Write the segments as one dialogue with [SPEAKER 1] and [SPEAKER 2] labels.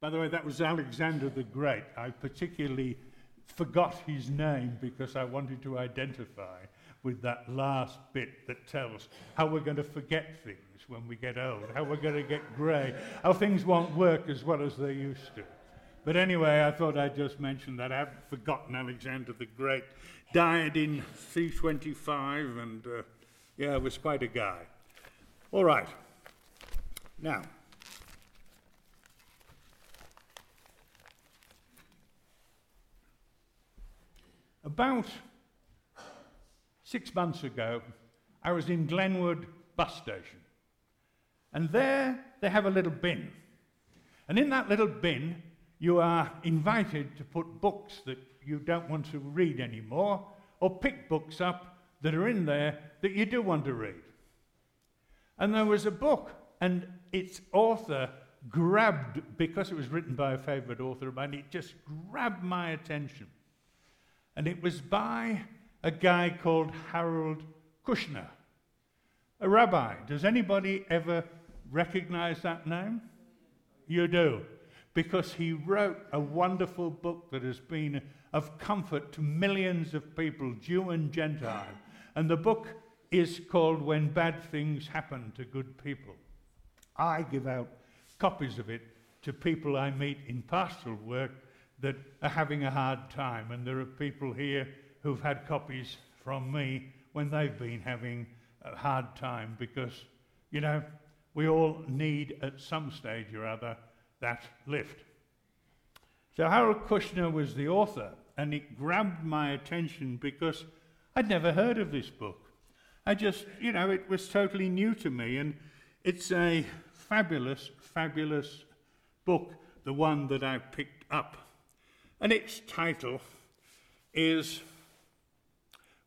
[SPEAKER 1] By the way, that was Alexander the Great. I particularly forgot his name because I wanted to identify with that last bit that tells how we're going to forget things when we get old, how we're going to get grey, how things won't work as well as they used to. But anyway, I thought I'd just mention that. I haven't forgotten Alexander the Great. Died in 325 and, uh, yeah, was quite a guy. All right. Now, about six months ago, I was in Glenwood bus station. And there they have a little bin. And in that little bin, you are invited to put books that you don't want to read anymore, or pick books up that are in there that you do want to read. And there was a book, and its author grabbed, because it was written by a favorite author of mine, it just grabbed my attention. And it was by a guy called Harold Kushner, a rabbi. Does anybody ever recognize that name? You do because he wrote a wonderful book that has been of comfort to millions of people, Jew and Gentile. And the book is called When Bad Things Happen to Good People. I give out copies of it to people I meet in pastoral work that are having a hard time. And there are people here who've had copies from me when they've been having a hard time because, you know, we all need at some stage or other that lift. So Harold Kushner was the author, and it grabbed my attention because I'd never heard of this book. I just, you know, it was totally new to me, and it's a fabulous, fabulous book, the one that I picked up. And its title is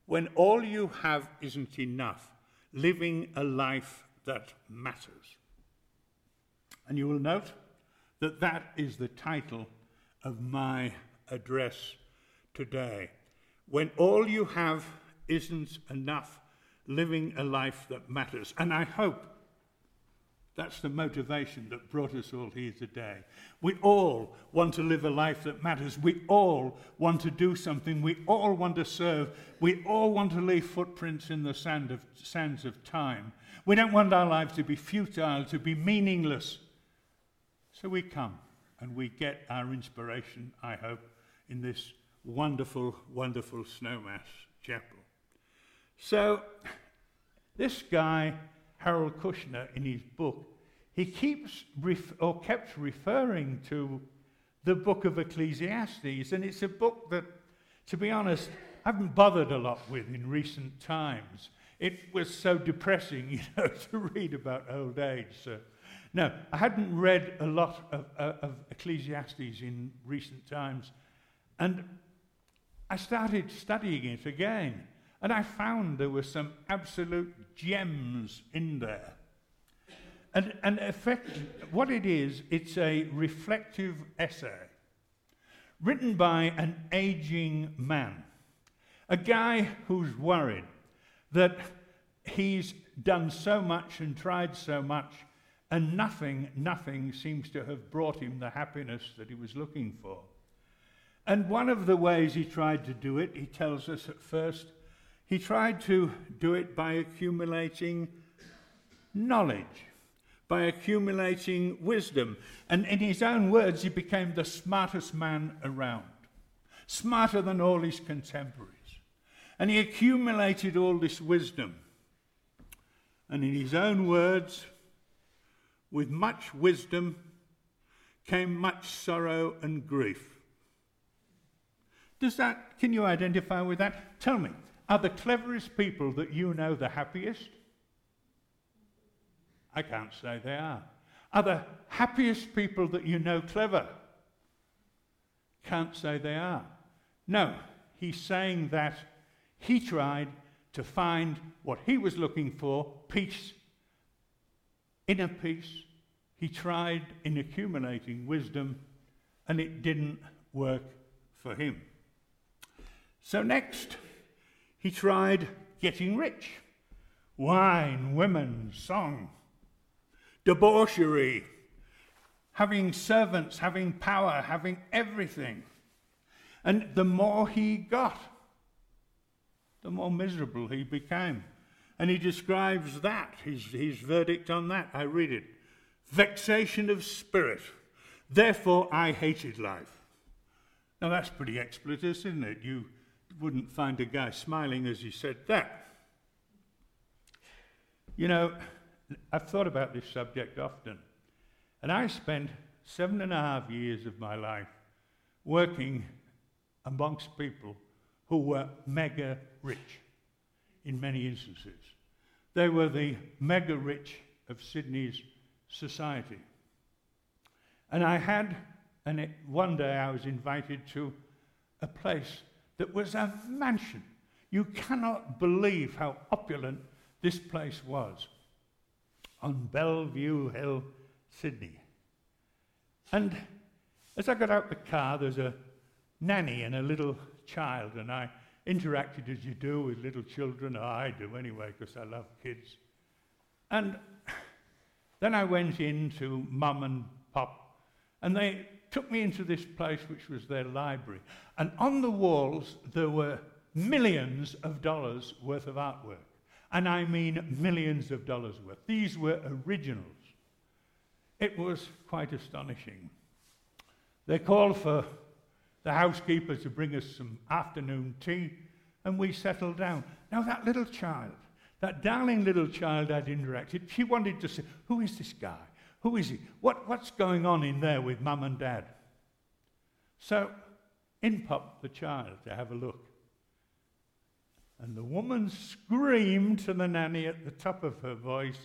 [SPEAKER 1] When All You Have Isn't Enough Living a Life That Matters. And you will note that that is the title of my address today. When all you have isn't enough, living a life that matters. And I hope that's the motivation that brought us all here today. We all want to live a life that matters. We all want to do something. We all want to serve. We all want to leave footprints in the sand of, sands of time. We don't want our lives to be futile, to be meaningless. So we come and we get our inspiration, I hope, in this wonderful, wonderful Snowmass chapel. So this guy, Harold Kushner, in his book, he keeps ref- or kept referring to the book of Ecclesiastes, and it's a book that, to be honest, I haven't bothered a lot with in recent times. It was so depressing, you know, to read about old age. So no, I hadn't read a lot of, uh, of Ecclesiastes in recent times. And I started studying it again. And I found there were some absolute gems in there. And, and effect, what it is, it's a reflective essay written by an aging man, a guy who's worried that he's done so much and tried so much and nothing, nothing seems to have brought him the happiness that he was looking for. And one of the ways he tried to do it, he tells us at first, he tried to do it by accumulating knowledge, by accumulating wisdom. And in his own words, he became the smartest man around, smarter than all his contemporaries. And he accumulated all this wisdom. And in his own words, with much wisdom came much sorrow and grief. Does that, can you identify with that? Tell me, are the cleverest people that you know the happiest? I can't say they are. Are the happiest people that you know clever? Can't say they are. No, he's saying that he tried to find what he was looking for peace inner peace. He tried in accumulating wisdom, and it didn't work for him. So, next, he tried getting rich wine, women, song, debauchery, having servants, having power, having everything. And the more he got, the more miserable he became. And he describes that, his, his verdict on that. I read it vexation of spirit. Therefore, I hated life. Now, that's pretty explicit, isn't it? You wouldn't find a guy smiling as he said that. You know, I've thought about this subject often, and I spent seven and a half years of my life working amongst people who were mega rich in many instances. They were the mega rich of Sydney's society. And I had, and one day I was invited to a place that was a mansion. You cannot believe how opulent this place was on Bellevue Hill, Sydney. And as I got out the car, there's a nanny and a little child, and I interacted as you do with little children, or I do anyway, because I love kids. And then I went in to mum and pop, and they took me into this place which was their library. And on the walls, there were millions of dollars worth of artwork. And I mean millions of dollars worth. These were originals. It was quite astonishing. They called for the housekeeper to bring us some afternoon tea, and we settled down. Now, that little child, that darling little child I'd interacted, she wanted to say, Who is this guy? Who is he? What, what's going on in there with mum and dad? So, in popped the child to have a look. And the woman screamed to the nanny at the top of her voice,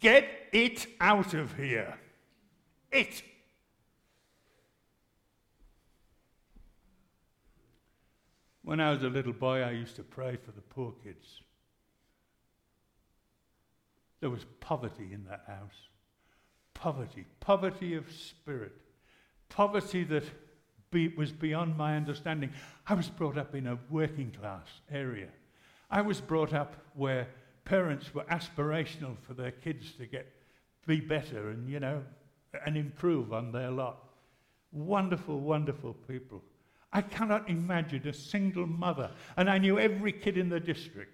[SPEAKER 1] Get it out of here! It! When I was a little boy, I used to pray for the poor kids. There was poverty in that house. Poverty, poverty of spirit, poverty that be, was beyond my understanding. I was brought up in a working class area. I was brought up where parents were aspirational for their kids to get be better and you know and improve on their lot. Wonderful, wonderful people. I cannot imagine a single mother, and I knew every kid in the district.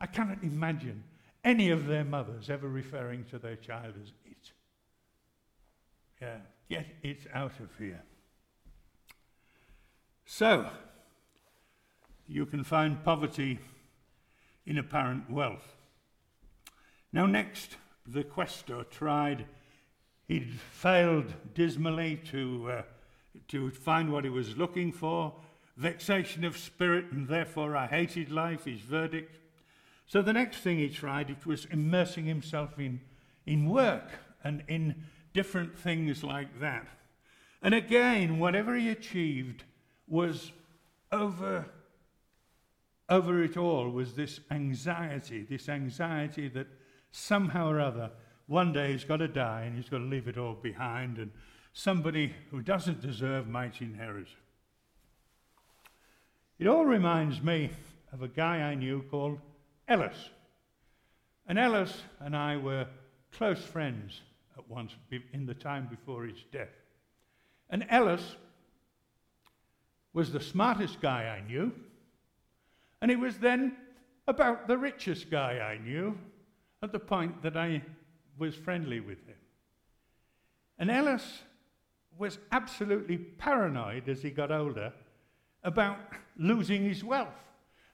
[SPEAKER 1] I cannot imagine any of their mothers ever referring to their child as. Yeah, get it out of here. So, you can find poverty in apparent wealth. Now, next, the questor tried, he'd failed dismally to. Uh, to find what he was looking for, vexation of spirit, and therefore I hated life, his verdict. So the next thing he tried it was immersing himself in, in work and in different things like that. And again, whatever he achieved was over, over it all was this anxiety, this anxiety that somehow or other, one day he's got to die and he's got to leave it all behind and somebody who doesn't deserve might inherit. It all reminds me of a guy I knew called Ellis. And Ellis and I were close friends at once in the time before his death. And Ellis was the smartest guy I knew, and he was then about the richest guy I knew at the point that I was friendly with him. And Ellis was absolutely paranoid as he got older about losing his wealth,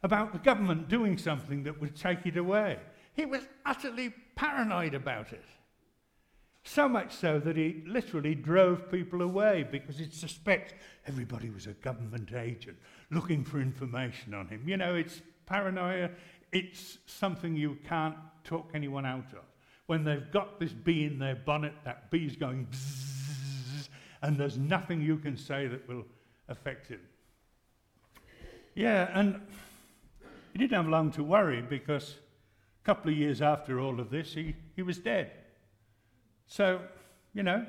[SPEAKER 1] about the government doing something that would take it away. He was utterly paranoid about it. So much so that he literally drove people away because he'd suspect everybody was a government agent looking for information on him. You know, it's paranoia, it's something you can't talk anyone out of. When they've got this bee in their bonnet, that bee's going bzzz, and there's nothing you can say that will affect him. Yeah, and he didn't have long to worry because a couple of years after all of this, he, he was dead. So, you know,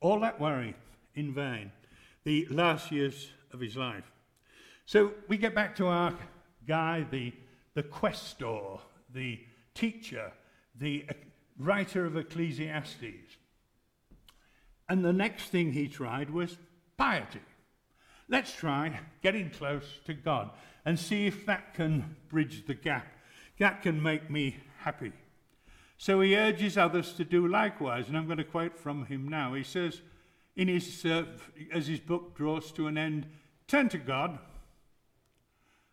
[SPEAKER 1] all that worry in vain, the last years of his life. So we get back to our guy, the, the questor, the teacher, the writer of Ecclesiastes. And the next thing he tried was piety. Let's try getting close to God and see if that can bridge the gap. That can make me happy. So he urges others to do likewise, and I'm going to quote from him now. He says, in his, uh, as his book draws to an end, turn to God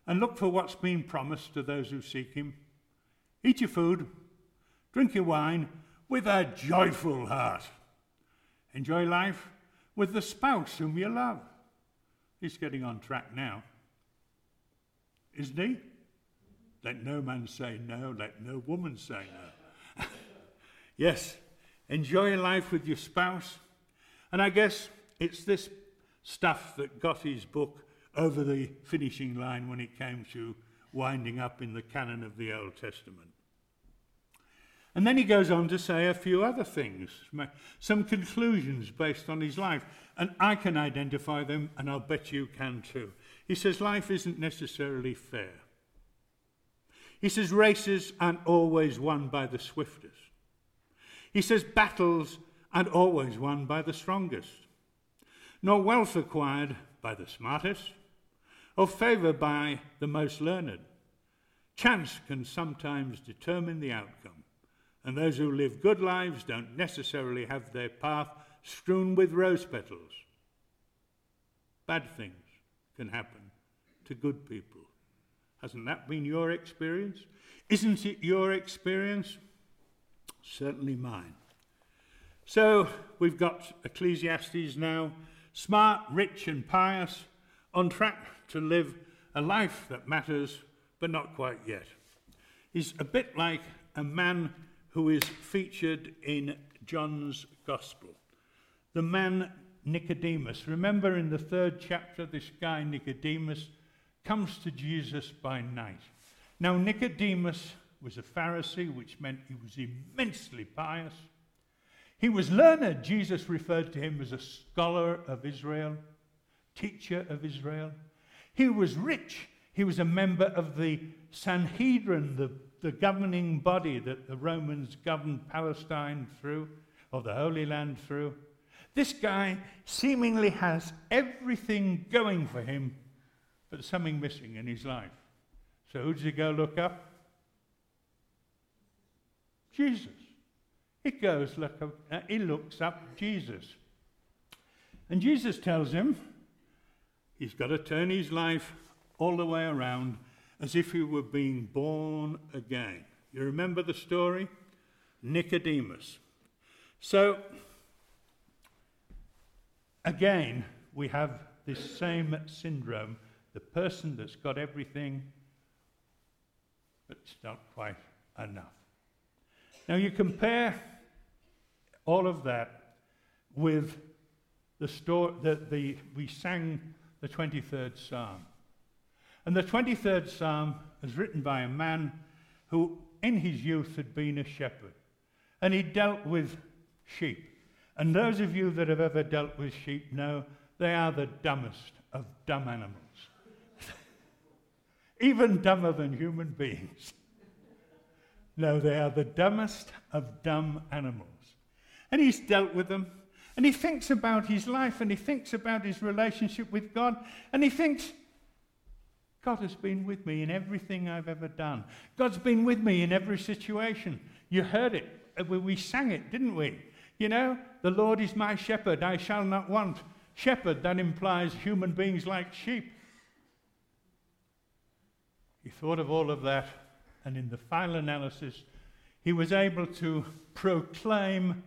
[SPEAKER 1] and look for what's been promised to those who seek him. Eat your food, drink your wine with a joyful heart. Enjoy life with the spouse whom you love. He's getting on track now, isn't he? Let no man say no, let no woman say no. Yes, enjoy life with your spouse. And I guess it's this stuff that got his book over the finishing line when it came to winding up in the canon of the Old Testament. And then he goes on to say a few other things, some conclusions based on his life. And I can identify them, and I'll bet you can too. He says life isn't necessarily fair. He says races aren't always won by the swiftest. He says battles aren't always won by the strongest, nor wealth acquired by the smartest, or favour by the most learned. Chance can sometimes determine the outcome, and those who live good lives don't necessarily have their path strewn with rose petals. Bad things can happen to good people. Hasn't that been your experience? Isn't it your experience? Certainly mine. So we've got Ecclesiastes now, smart, rich, and pious, on track to live a life that matters, but not quite yet. He's a bit like a man who is featured in John's Gospel. The man Nicodemus. Remember in the third chapter, this guy Nicodemus comes to Jesus by night. Now, Nicodemus was a Pharisee, which meant he was immensely pious. He was learned. Jesus referred to him as a scholar of Israel, teacher of Israel. He was rich. He was a member of the Sanhedrin, the, the governing body that the Romans governed Palestine through, or the Holy Land through. This guy seemingly has everything going for him, but something missing in his life. So who does he go look up? Jesus. He goes look uh, he looks up Jesus. And Jesus tells him, He's got to turn his life all the way around as if he were being born again. You remember the story? Nicodemus. So, again, we have this same syndrome the person that's got everything, but it's not quite enough. Now, you compare all of that with the story that the, we sang the 23rd Psalm. And the 23rd Psalm is written by a man who, in his youth, had been a shepherd. And he dealt with sheep. And those of you that have ever dealt with sheep know they are the dumbest of dumb animals. Even dumber than human beings. No, they are the dumbest of dumb animals. And he's dealt with them and he thinks about his life and he thinks about his relationship with God and he thinks, God has been with me in everything I've ever done. God's been with me in every situation. You heard it. Uh, we sang it, didn't we? You know, the Lord is my shepherd, I shall not want. Shepherd, that implies human beings like sheep. He thought of all of that, and in the final analysis, he was able to proclaim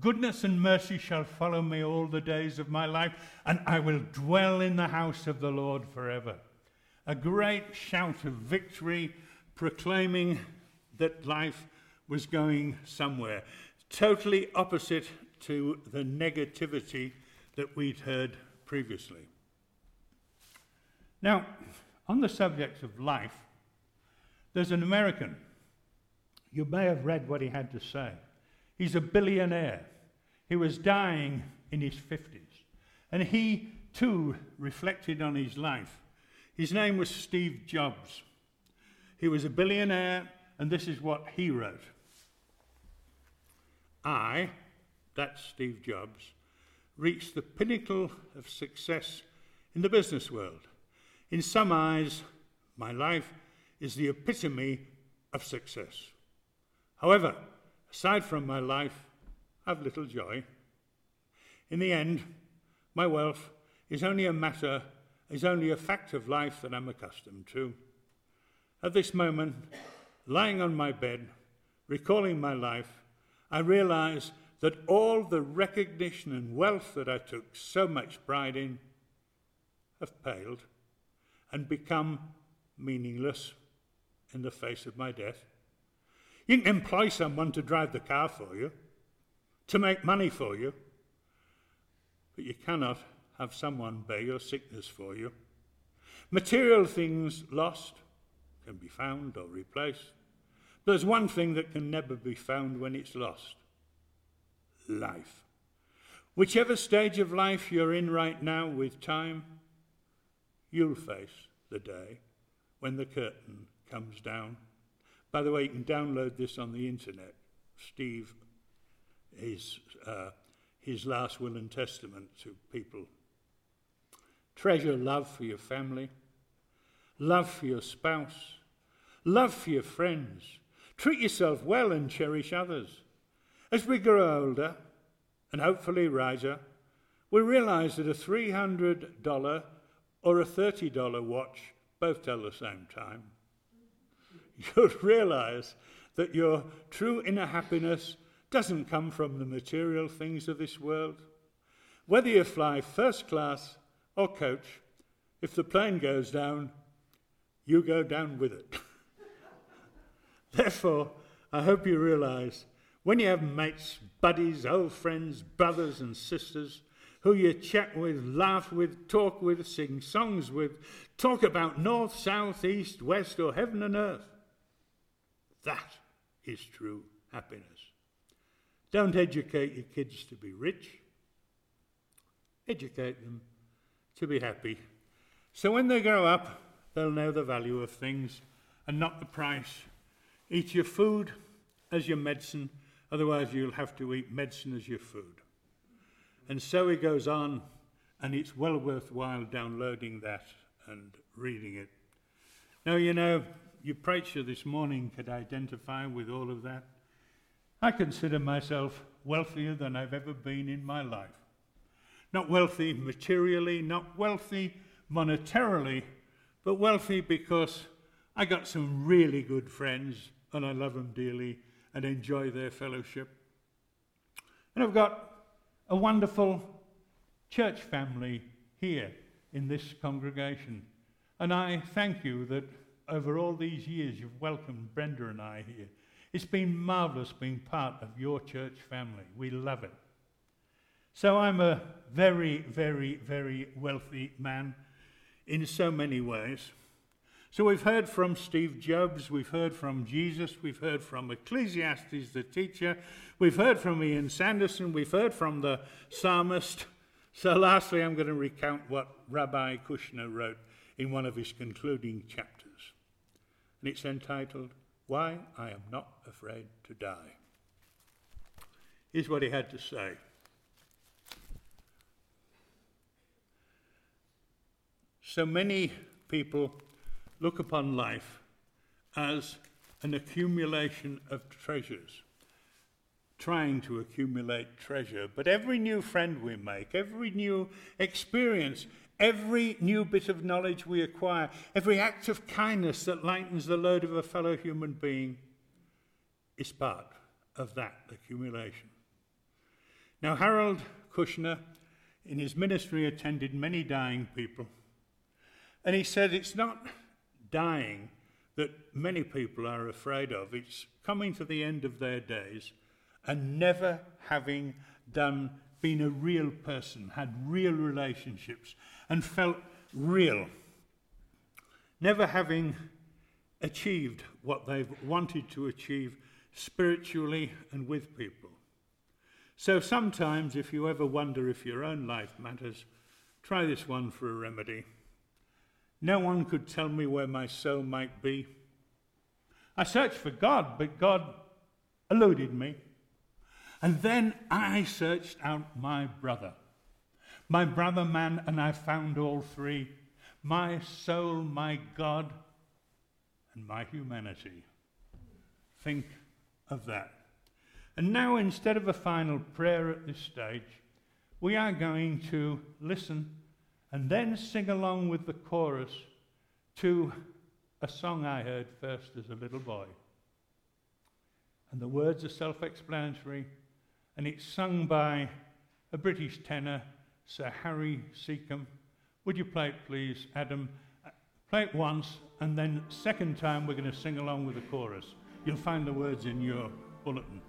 [SPEAKER 1] Goodness and mercy shall follow me all the days of my life, and I will dwell in the house of the Lord forever. A great shout of victory proclaiming that life was going somewhere, totally opposite to the negativity that we'd heard previously. Now, on the subject of life, there's an American. You may have read what he had to say. He's a billionaire. He was dying in his 50s. And he too reflected on his life. His name was Steve Jobs. He was a billionaire, and this is what he wrote I that's Steve Jobs, reached the pinnacle of success in the business world. In some eyes, my life is the epitome of success. However, aside from my life, I've little joy. In the end, my wealth is only a matter, is only a fact of life that I'm accustomed to. At this moment, lying on my bed, recalling my life, I realize that all the recognition and wealth that I took so much pride in have paled and become meaningless in the face of my death. You can employ someone to drive the car for you, to make money for you, but you cannot have someone bear your sickness for you. Material things lost can be found or replaced. There's one thing that can never be found when it's lost life. Whichever stage of life you're in right now with time, you'll face the day when the curtain comes down. By the way, you can download this on the internet. Steve, his, uh, his last will and testament to people. Treasure love for your family, love for your spouse, love for your friends. Treat yourself well and cherish others. As we grow older and hopefully riser, we realize that a $300 or a $30 watch both tell the same time. You'll realize that your true inner happiness doesn't come from the material things of this world. Whether you fly first class or coach, if the plane goes down, you go down with it. Therefore, I hope you realize when you have mates, buddies, old friends, brothers, and sisters who you chat with, laugh with, talk with, sing songs with, talk about north, south, east, west, or heaven and earth. That is true happiness. Don't educate your kids to be rich, educate them to be happy. So when they grow up, they'll know the value of things and not the price. Eat your food as your medicine, otherwise, you'll have to eat medicine as your food. And so he goes on, and it's well worthwhile downloading that and reading it. Now, you know, your preacher this morning could identify with all of that. I consider myself wealthier than I've ever been in my life. Not wealthy materially, not wealthy monetarily, but wealthy because I got some really good friends and I love them dearly and enjoy their fellowship. And I've got a wonderful church family here in this congregation. And I thank you that over all these years you've welcomed Brenda and I here. It's been marvelous being part of your church family. We love it. So I'm a very, very, very wealthy man in so many ways. So we've heard from Steve Jobs, we've heard from Jesus, we've heard from Ecclesiastes, the teacher, we've heard from Ian Sanderson, we've heard from the psalmist. So lastly, I'm going to recount what Rabbi Kushner wrote in one of his concluding chapters. And it's entitled, Why I Am Not Afraid to Die. Here's what he had to say. So many people look upon life as an accumulation of treasures, trying to accumulate treasure. But every new friend we make, every new experience, every new bit of knowledge we acquire, every act of kindness that lightens the load of a fellow human being is part of that accumulation. Now, Harold Kushner, in his ministry, attended many dying people. And he said it's not dying that many people are afraid of. It's coming to the end of their days and never having done, been a real person, had real relationships, and felt real. Never having achieved what they've wanted to achieve spiritually and with people. So sometimes, if you ever wonder if your own life matters, try this one for a remedy. No one could tell me where my soul might be. I searched for God, but God eluded me. And then I searched out my brother, my brother man, and I found all three my soul, my God, and my humanity. Think of that. And now, instead of a final prayer at this stage, we are going to listen and then sing along with the chorus to a song I heard first as a little boy. And the words are self explanatory, and it's sung by a British tenor, Sir Harry Secombe. Would you play it, please, Adam? Uh, play it once, and then second time we're going to sing along with the chorus. You'll find the words in your bulletin.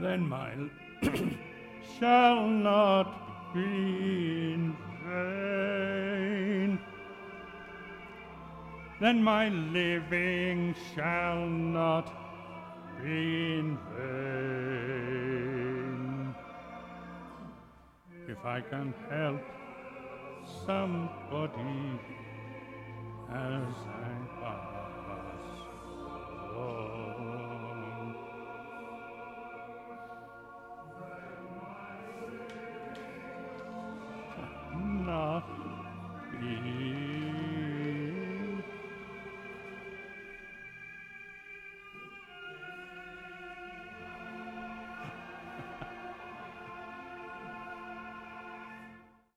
[SPEAKER 1] Then my shall not be in vain. Then my living shall not be in vain. If I can help somebody as I